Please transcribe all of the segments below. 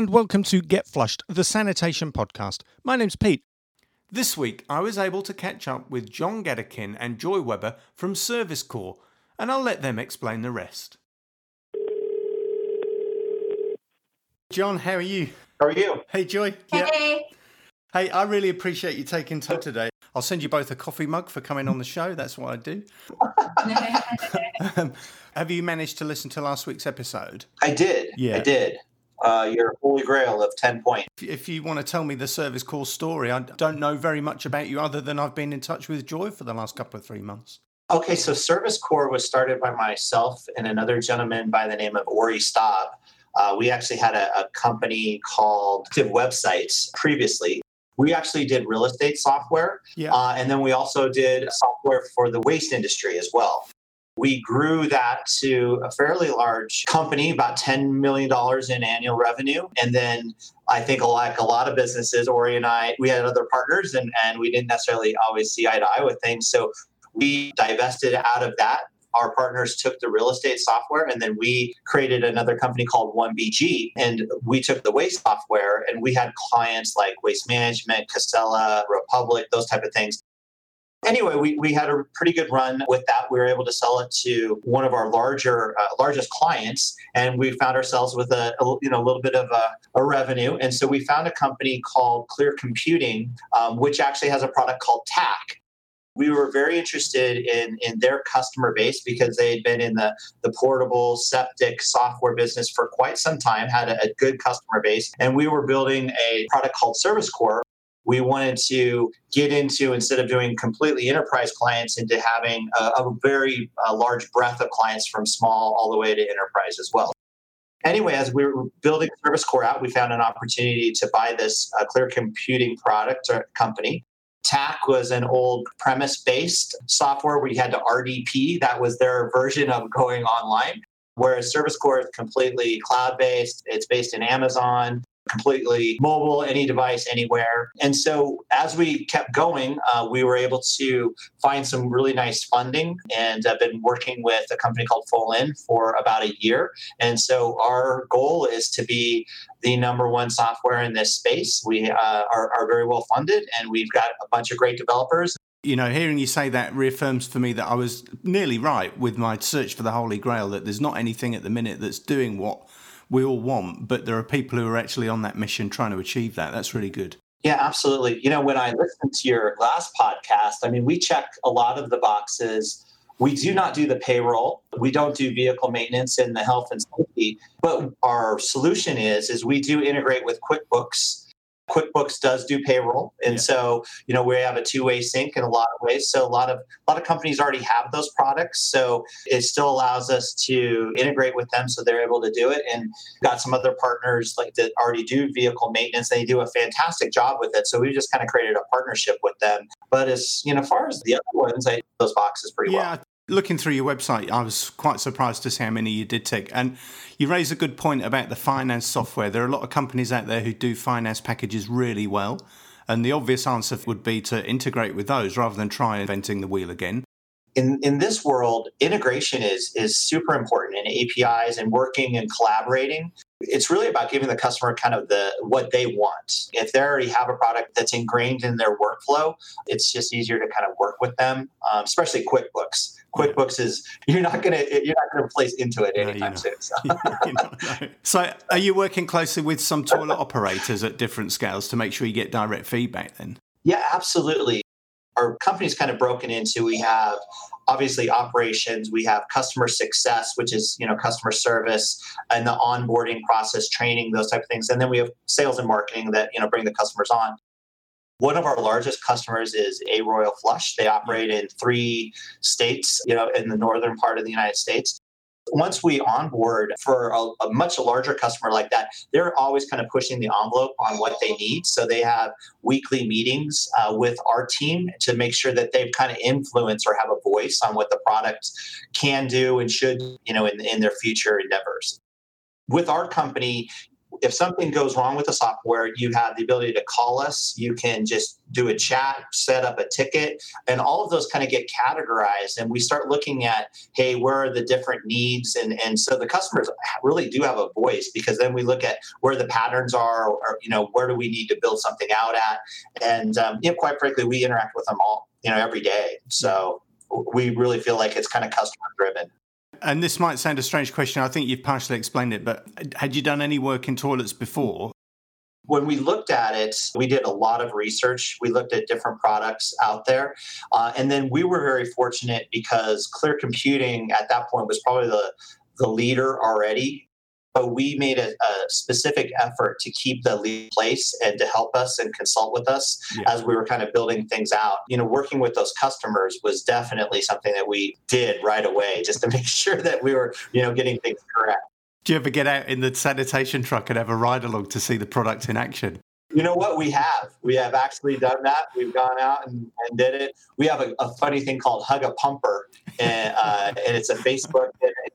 Hello and welcome to Get Flushed, the sanitation podcast. My name's Pete. This week I was able to catch up with John Gedekin and Joy Webber from Service Core, and I'll let them explain the rest. John, how are you? How are you? Hey, Joy. Hey. Hey, I really appreciate you taking time today. I'll send you both a coffee mug for coming on the show. That's what I do. um, have you managed to listen to last week's episode? I did. Yeah. I did. Uh, your holy grail of 10 points. If you want to tell me the service call story, I don't know very much about you other than I've been in touch with Joy for the last couple of three months. Okay, so Service Core was started by myself and another gentleman by the name of Ori Staub. Uh, we actually had a, a company called Active Websites previously. We actually did real estate software, Yeah. uh, and then we also did software for the waste industry as well. We grew that to a fairly large company, about $10 million in annual revenue. And then I think, like a lot of businesses, Ori and I, we had other partners and, and we didn't necessarily always see eye to eye with things. So we divested out of that. Our partners took the real estate software and then we created another company called 1BG. And we took the waste software and we had clients like Waste Management, Casella, Republic, those type of things. Anyway, we, we had a pretty good run with that. We were able to sell it to one of our larger, uh, largest clients, and we found ourselves with a, a you know a little bit of a, a, revenue. And so we found a company called Clear Computing, um, which actually has a product called TAC. We were very interested in in their customer base because they had been in the the portable septic software business for quite some time, had a, a good customer base, and we were building a product called Service Core we wanted to get into instead of doing completely enterprise clients into having a, a very uh, large breadth of clients from small all the way to enterprise as well. Anyway as we were building service core out we found an opportunity to buy this uh, clear computing product or company. TAC was an old premise based software. Where you had to RDP. That was their version of going online. Whereas Service core is completely cloud based, it's based in Amazon completely mobile, any device, anywhere. And so as we kept going, uh, we were able to find some really nice funding and I've been working with a company called Full In for about a year. And so our goal is to be the number one software in this space. We uh, are, are very well funded and we've got a bunch of great developers you know, hearing you say that reaffirms for me that I was nearly right with my search for the Holy Grail, that there's not anything at the minute that's doing what we all want, but there are people who are actually on that mission trying to achieve that. That's really good. Yeah, absolutely. You know, when I listened to your last podcast, I mean, we check a lot of the boxes. We do not do the payroll. We don't do vehicle maintenance and the health and safety. But our solution is is we do integrate with QuickBooks QuickBooks does do payroll, and yeah. so you know we have a two-way sync in a lot of ways. So a lot of a lot of companies already have those products, so it still allows us to integrate with them, so they're able to do it. And got some other partners like that already do vehicle maintenance. They do a fantastic job with it. So we just kind of created a partnership with them. But as you know, as far as the other ones, I those boxes pretty yeah, well looking through your website, I was quite surprised to see how many you did tick. And you raise a good point about the finance software. There are a lot of companies out there who do finance packages really well. And the obvious answer would be to integrate with those rather than try inventing the wheel again. In, in this world, integration is, is super important in APIs and working and collaborating it's really about giving the customer kind of the what they want if they already have a product that's ingrained in their workflow it's just easier to kind of work with them um, especially quickbooks quickbooks is you're not going to you're not going to replace Intuit anytime no, soon so. no. so are you working closely with some toilet operators at different scales to make sure you get direct feedback then? Yeah absolutely. Our company's kind of broken into we have obviously operations we have customer success which is you know customer service and the onboarding process training those type of things and then we have sales and marketing that you know bring the customers on one of our largest customers is a royal flush they operate in three states you know in the northern part of the united states once we onboard for a, a, much larger customer like that, they're always kind of pushing the envelope on what they need. So they have weekly meetings uh, with our team to make sure that they've kind of influence or have a voice on what the product can do and should, you know, in, in their future endeavors. With our company, if something goes wrong with the software, you have the ability to call us. You can just do a chat, set up a ticket, and all of those kind of get categorized. And we start looking at, hey, where are the different needs? And, and so the customers really do have a voice because then we look at where the patterns are, or, you know, where do we need to build something out at? And, um, you know, quite frankly, we interact with them all, you know, every day. So we really feel like it's kind of customer driven. And this might sound a strange question. I think you've partially explained it, but had you done any work in toilets before? When we looked at it, we did a lot of research. We looked at different products out there. Uh, and then we were very fortunate because Clear Computing at that point was probably the, the leader already but we made a, a, specific effort to keep the lead place and to help us and consult with us yeah. as we were kind of building things out. You know, working with those customers was definitely something that we did right away just to make sure that we were, you know, getting things correct. Do you ever get out in the sanitation truck and have a ride along to see the product in action? You know what? We have. We have actually done that. We've gone out and, and did it. We have a, a, funny thing called Hug a Pumper, and, uh, and it's a Facebook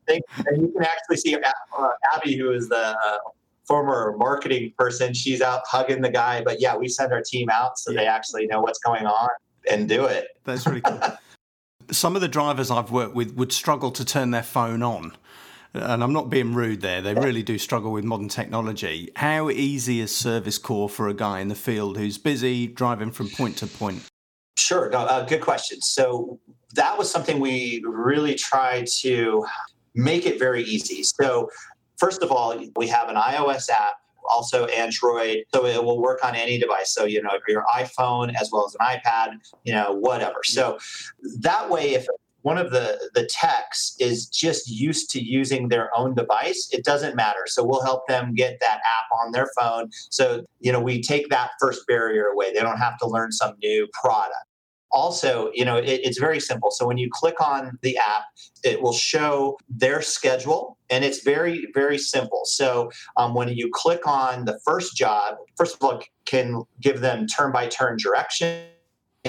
thing. And you can actually see uh, Abby, who is the uh, former marketing person, she's out hugging the guy. But yeah, we send our team out so yeah. they actually know what's going on and do it. That's really cool. Some of the drivers I've worked with would struggle to turn their phone on and I'm not being rude there, they really do struggle with modern technology. How easy is Service Core for a guy in the field who's busy driving from point to point? Sure, no, uh, good question. So that was something we really tried to make it very easy. So first of all, we have an iOS app also Android. So it will work on any device. So, you know, your iPhone as well as an iPad, you know, whatever. So that way, if one of the the techs is just used to using their own device. It doesn't matter. So we'll help them get that app on their phone. So you know we take that first barrier away. They don't have to learn some new product. Also you know it, it's very simple. So when you click on the app it will show their schedule and it's very very simple. So um, when you click on the first job first of all can give them turn by turn direction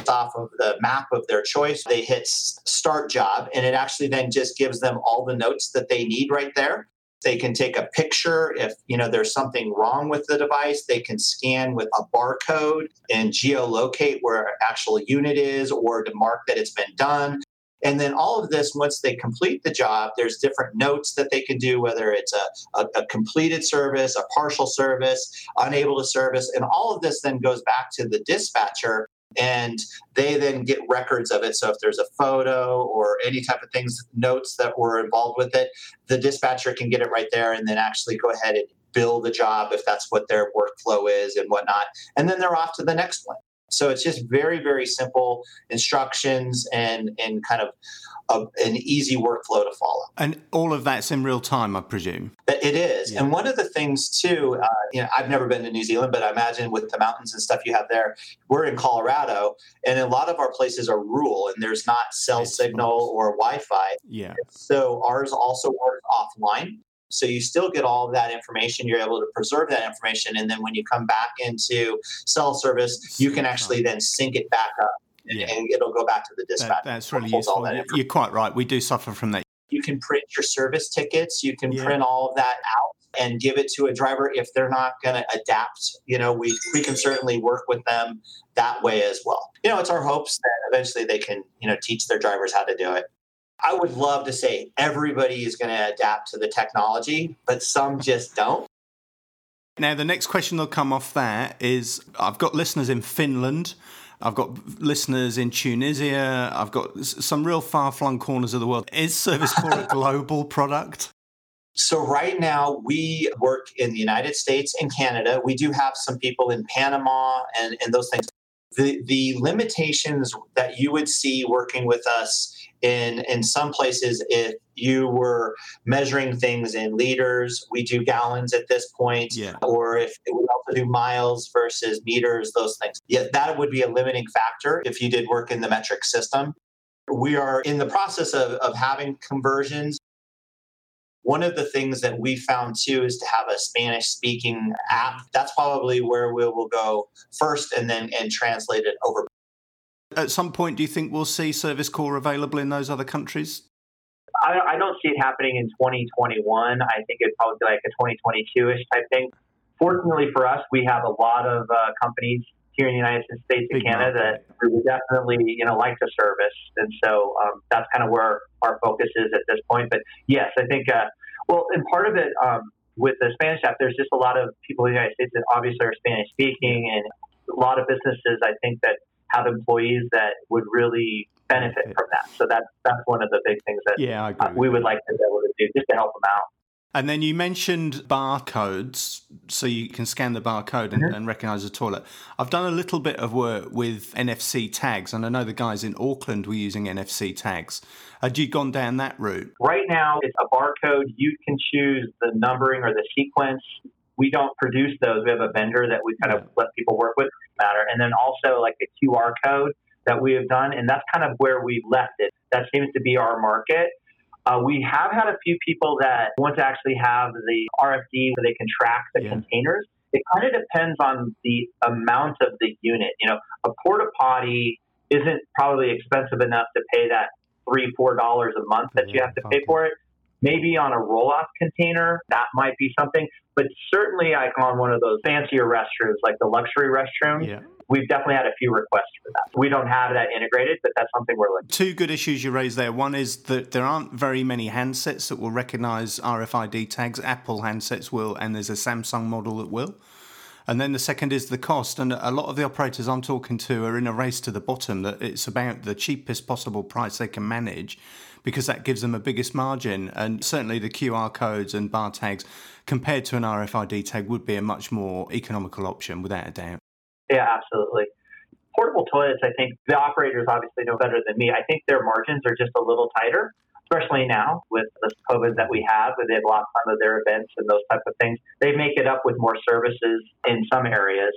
off of the map of their choice. They hit start job, and it actually then just gives them all the notes that they need right there. They can take a picture if you know there's something wrong with the device. They can scan with a barcode and geolocate where actual unit is, or to mark that it's been done. And then all of this, once they complete the job, there's different notes that they can do, whether it's a, a, a, completed service, a partial service, unable to service. And all of this then goes back to the dispatcher and they then get records of it. So if there's a photo or any type of things, notes that were involved with it, the dispatcher can get it right there and then actually go ahead and bill the job if that's what their workflow is and whatnot. And then they're off to the next one. So it's just very, very simple instructions and and kind of a, an easy workflow to follow. And all of that's in real time, I presume. It is. Yeah. And one of the things too, uh, you know, I've never been to New Zealand, but I imagine with the mountains and stuff you have there, we're in Colorado, and a lot of our places are rural, and there's not cell it's signal or Wi-Fi. Yeah. So ours also works offline. So you still get all of that information. You're able to preserve that information, and then when you come back into cell service, you can actually then sync it back up and, yeah. and it'll go back to the dispatch. That, that's really useful. That You're quite right. We do suffer from that. You can print your service tickets. You can yeah. print all of that out and give it to a driver if they're not going to adapt. You know, we we can certainly work with them that way as well. You know, it's our hopes that eventually they can you know teach their drivers how to do it. I would love to say everybody is going to adapt to the technology, but some just don't. Now, the next question that'll come off that is I've got listeners in Finland I've got listeners in Tunisia. I've got some real far flung corners of the world. Is Service Core a global product? So, right now, we work in the United States and Canada. We do have some people in Panama and, and those things. The, the limitations that you would see working with us in in some places if you were measuring things in liters we do gallons at this point yeah. or if we also do miles versus meters those things. Yeah that would be a limiting factor if you did work in the metric system. We are in the process of, of having conversions. One of the things that we found too is to have a spanish speaking app. That's probably where we will go first and then and translate it over at some point, do you think we'll see Service Core available in those other countries? I, I don't see it happening in 2021. I think it'd probably be like a 2022 ish type thing. fortunately for us, we have a lot of uh, companies here in the United States and Canada that we definitely, you know, like to service. And so um, that's kind of where our focus is at this point. But yes, I think, uh, well, and part of it um, with the Spanish app, there's just a lot of people in the United States that obviously are Spanish speaking, and a lot of businesses, I think, that have employees that would really benefit from that. So that's that's one of the big things that yeah, we would like to be able to do just to help them out. And then you mentioned barcodes, so you can scan the barcode and, mm-hmm. and, recognize the toilet. I've done a little bit of work with NFC tags, and I know the guys in Auckland were using NFC tags. Had you gone down that route? Right now, it's a barcode. You can choose the numbering or the sequence. We don't produce those. We have a vendor that we kind of let people work with. Matter, and then also like the QR code that we have done, and that's kind of where we left it. That seems to be our market. Uh, we have had a few people that want to actually have the RFD where they can track the yeah. containers. It kind of depends on the amount of the unit. You know, a porta potty isn't probably expensive enough to pay that three, four dollars a month that yeah, you have to pay for it. Maybe on a roll off container, that might be something. But certainly, like on one of those fancier restrooms, like the luxury restroom, yeah we've definitely had a few requests for that. We don't have that integrated, but that's something we're looking. Two good issues you raised there. One is that there aren't very many handsets that will recognize RFID tags. Apple handsets will, and there's a Samsung model that will. And then the second is the cost. And a lot of the operators I'm talking to are in a race to the bottom that it's about the cheapest possible price they can manage because that gives them a biggest margin. And certainly the QR codes and bar tags compared to an RFID tag would be a much more economical option without a doubt. Yeah, absolutely. Portable toilets, I think the operators obviously know better than me. I think their margins are just a little tighter, especially now with the COVID that we have, where they've lost some of their events and those type of things. They make it up with more services in some areas.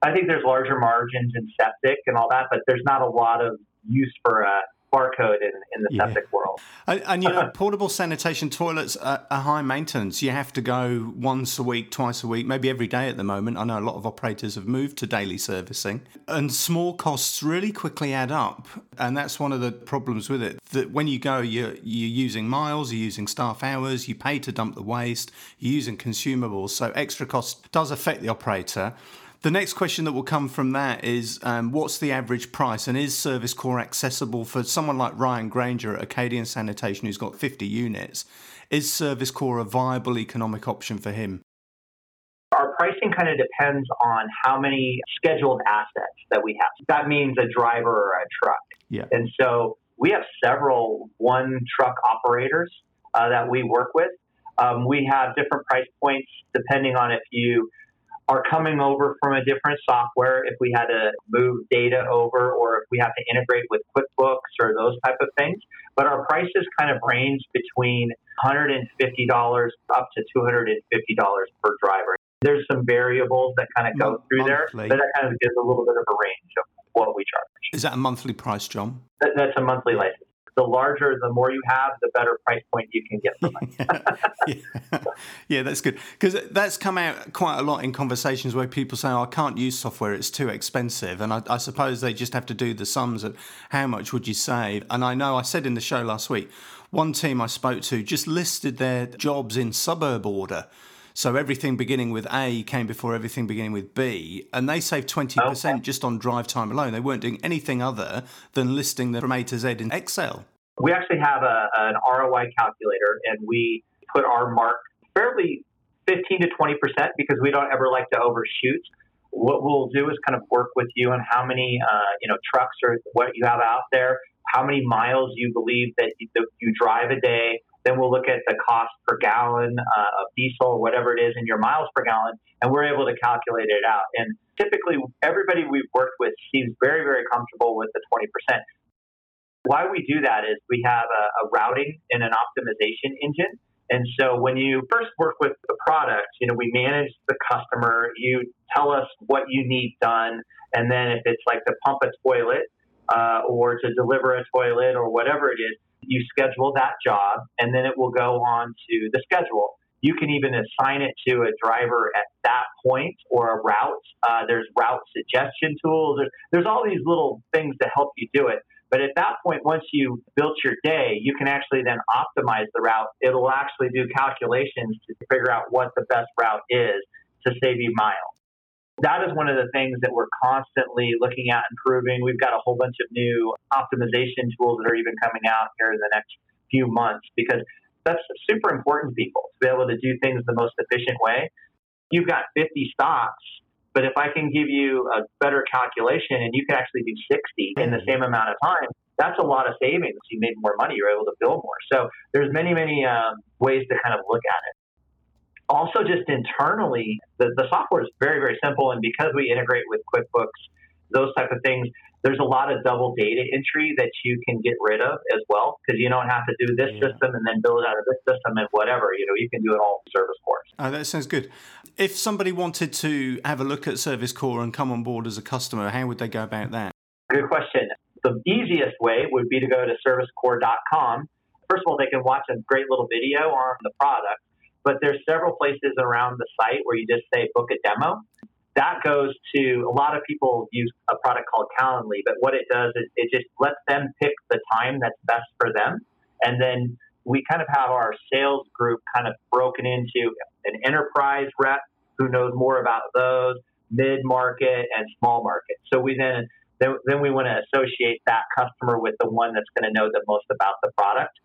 I think there's larger margins in septic and all that, but there's not a lot of use for a barcode in, in the yeah. septic world. And, and, you know, portable sanitation toilets are, are, high maintenance. You have to go once a week, twice a week, maybe every day at the moment. I know a lot of operators have moved to daily servicing, and small costs really quickly add up. And that's one of the problems with it. That when you go, you're, you're using miles, you're using staff hours, you pay to dump the waste, you're using consumables. So extra cost does affect the operator. The next question that will come from that is um, what's the average price and is Service Core accessible for someone like Ryan Granger at Acadian Sanitation who's got 50 units? Is Service Core a viable economic option for him? Our pricing kind of depends on how many scheduled assets that we have. That means a driver or a truck. Yeah. And so we have several one truck operators uh, that we work with. Um, we have different price points depending on if you are coming over from a different software if we had to move data over or if we have to integrate with QuickBooks or those type of things. But our prices kind of range between $150 up to $250 per driver. There's some variables that kind of go through there, but that kind of gives a little bit of a range of what we charge. Is that a monthly price, John? That, that's a monthly license the larger, the more you have, the better price point you can get from yeah. yeah, that's good because that's come out quite a lot in conversations where people say, oh, "I can't use software; it's too expensive," and I, I, suppose they just have to do the sums of how much would you save. And I know I said in the show last week, one team I spoke to just listed their jobs in suburb order. So everything beginning with A came before everything beginning with B, and they saved 20% okay. just on drive time alone. They weren't doing anything other than listing them from A to Z in Excel. We actually have a, an ROI calculator, and we put our mark fairly 15 to 20% because we don't ever like to overshoot. What we'll do is kind of work with you on how many, uh, you know, trucks or what you have out there, how many miles you believe that you, that you drive a day, then we'll look at the cost per gallon uh, of diesel or whatever it is in your miles per gallon, and we're able to calculate it out. And typically, everybody we've worked with seems very, very comfortable with the 20%. Why we do that is we have a, a routing and an optimization engine. And so when you first work with the product, you know, we manage the customer, you tell us what you need done. And then if it's like to pump a toilet uh, or to deliver a toilet or whatever it is, you schedule that job, and then it will go on to the schedule. You can even assign it to a driver at that point or a route. Uh, there's route suggestion tools. There's, there's all these little things to help you do it. But at that point, once you built your day, you can actually then optimize the route. It'll actually do calculations to figure out what the best route is to save you miles. That is one of the things that we're constantly looking at improving. We've got a whole bunch of new optimization tools that are even coming out here in the next few months because that's super important to people to be able to do things the most efficient way. You've got 50 stops, but if I can give you a better calculation and you can actually do 60 in the same amount of time, that's a lot of savings. You made more money, you're able to bill more. So there's many, many um, ways to kind of look at it. Also, just internally, the, the software is very, very simple. And because we integrate with QuickBooks, those type of things, there's a lot of double data entry that you can get rid of as well because you don't have to do this yeah. system and then build out of this system and whatever. You know, you can do it all in Service Core. Oh, that sounds good. If somebody wanted to have a look at Service Core and come on board as a customer, how would they go about that? Good question. The easiest way would be to go to servicecore.com. First of all, they can watch a great little video on the product, but there's several places around the site where you just say book a demo that goes to a lot of people use a product called Calendly, but what it does is it just lets them pick the time that's best for them. And then we kind of have our sales group kind of broken into an enterprise rep who knows more about those, mid market, and small market. So we then, then, then we want to associate that customer with the one that's going to know the most about the product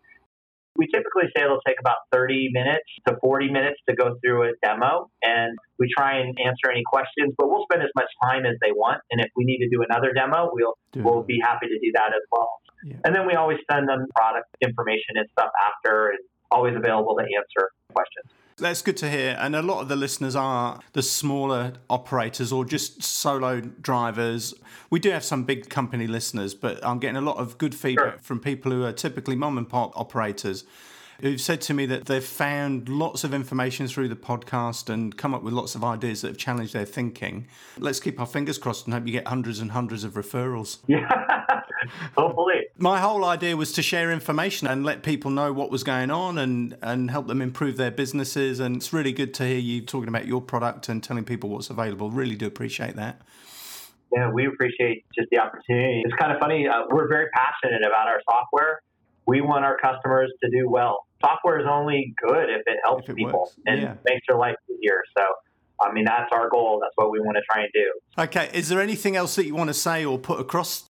we typically say it'll take about 30 minutes to 40 minutes to go through a demo and we try and answer any questions but we'll spend as much time as they want and if we need to do another demo we'll we'll be happy to do that as well. Yeah. and then we always send them product information and stuff after and always available to answer questions that's good to hear. And a lot of the listeners are the smaller operators or just solo drivers. We do have some big company listeners, but I'm getting a lot of good feedback sure. from people who are typically mom and pop operators who've said to me that they've found lots of information through the podcast and come up with lots of ideas that have challenged their thinking. Let's keep our fingers crossed and hope you get hundreds and hundreds of referrals. Yeah, hopefully. My whole idea was to share information and let people know what was going on and, and help them improve their businesses. And it's really good to hear you talking about your product and telling people what's available. Really do appreciate that. Yeah, we appreciate just the opportunity. It's kind of funny. Uh, we're very passionate about our software. We want our customers to do well software is only good if it helps if it people works. and yeah. makes their life easier. So, I mean, that's our goal. That's what we want to try and do. Okay. Is there anything else that you want to say or put across?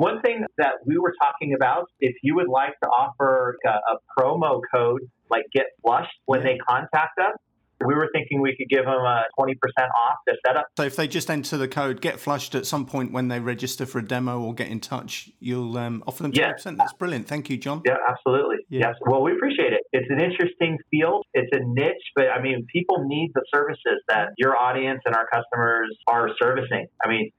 One thing that we were talking about, if you would like to offer a, a promo code like Get Flushed when they contact us, we were thinking we could give them a 20% off to set up. So if they just enter the code Get Flushed at some point when they register for a demo or get in touch, you'll um, offer them 20%. Yeah. That's brilliant. Thank you, John. Yeah, absolutely. Yeah. Yes. Well, we appreciate it. It's an interesting field. It's a niche, but I mean, people need the services that your audience and our customers are servicing. I mean,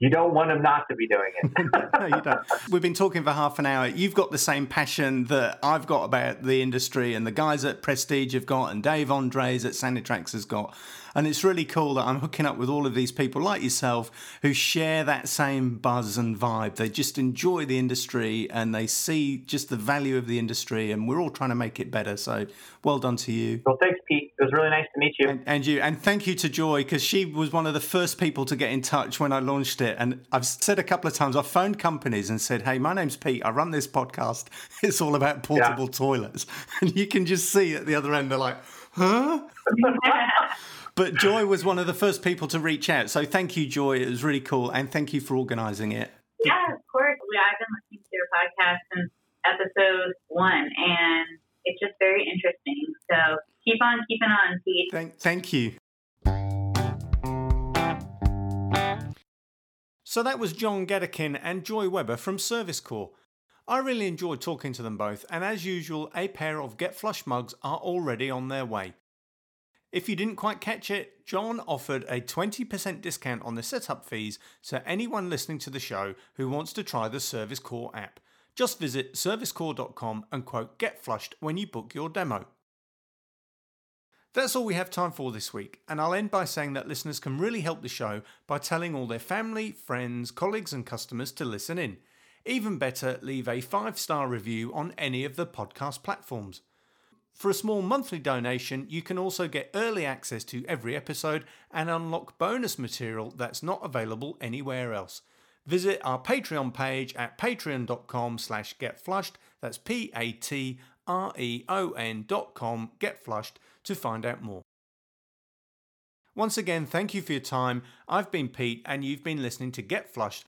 you don't want them not to be doing it. no, you don't. We've been talking for half an hour. You've got the same passion that I've got about the industry, and the guys at Prestige have got, and Dave Andres at Sanitrax has got. And it's really cool that I'm hooking up with all of these people like yourself who share that same buzz and vibe. They just enjoy the industry and they see just the value of the industry, and we're all trying to make it better. So well done to you. Well, thanks, Pete. It was really nice to meet you. And, and you. And thank you to Joy because she was one of the first people to get in touch when I launched it. And I've said a couple of times, I've phoned companies and said, hey, my name's Pete. I run this podcast. It's all about portable yeah. toilets. And you can just see at the other end, they're like, huh? But Joy was one of the first people to reach out. So thank you, Joy. It was really cool. And thank you for organizing it. Yeah, of course. I've been listening to your podcast since episode one, and it's just very interesting. So keep on keeping on, Pete. Thank, thank you. So that was John Gedekin and Joy Weber from Service Core. I really enjoyed talking to them both, and as usual, a pair of Get Flush mugs are already on their way. If you didn't quite catch it, John offered a 20% discount on the setup fees to anyone listening to the show who wants to try the Service Core app. Just visit servicecore.com and quote Get Flushed when you book your demo. That's all we have time for this week, and I'll end by saying that listeners can really help the show by telling all their family, friends, colleagues, and customers to listen in. Even better, leave a five star review on any of the podcast platforms. For a small monthly donation, you can also get early access to every episode and unlock bonus material that's not available anywhere else. Visit our Patreon page at patreon.com slash getflushed, that's P-A-T-R-E-O-N dot com, getflushed, to find out more. Once again, thank you for your time. I've been Pete, and you've been listening to Get Flushed.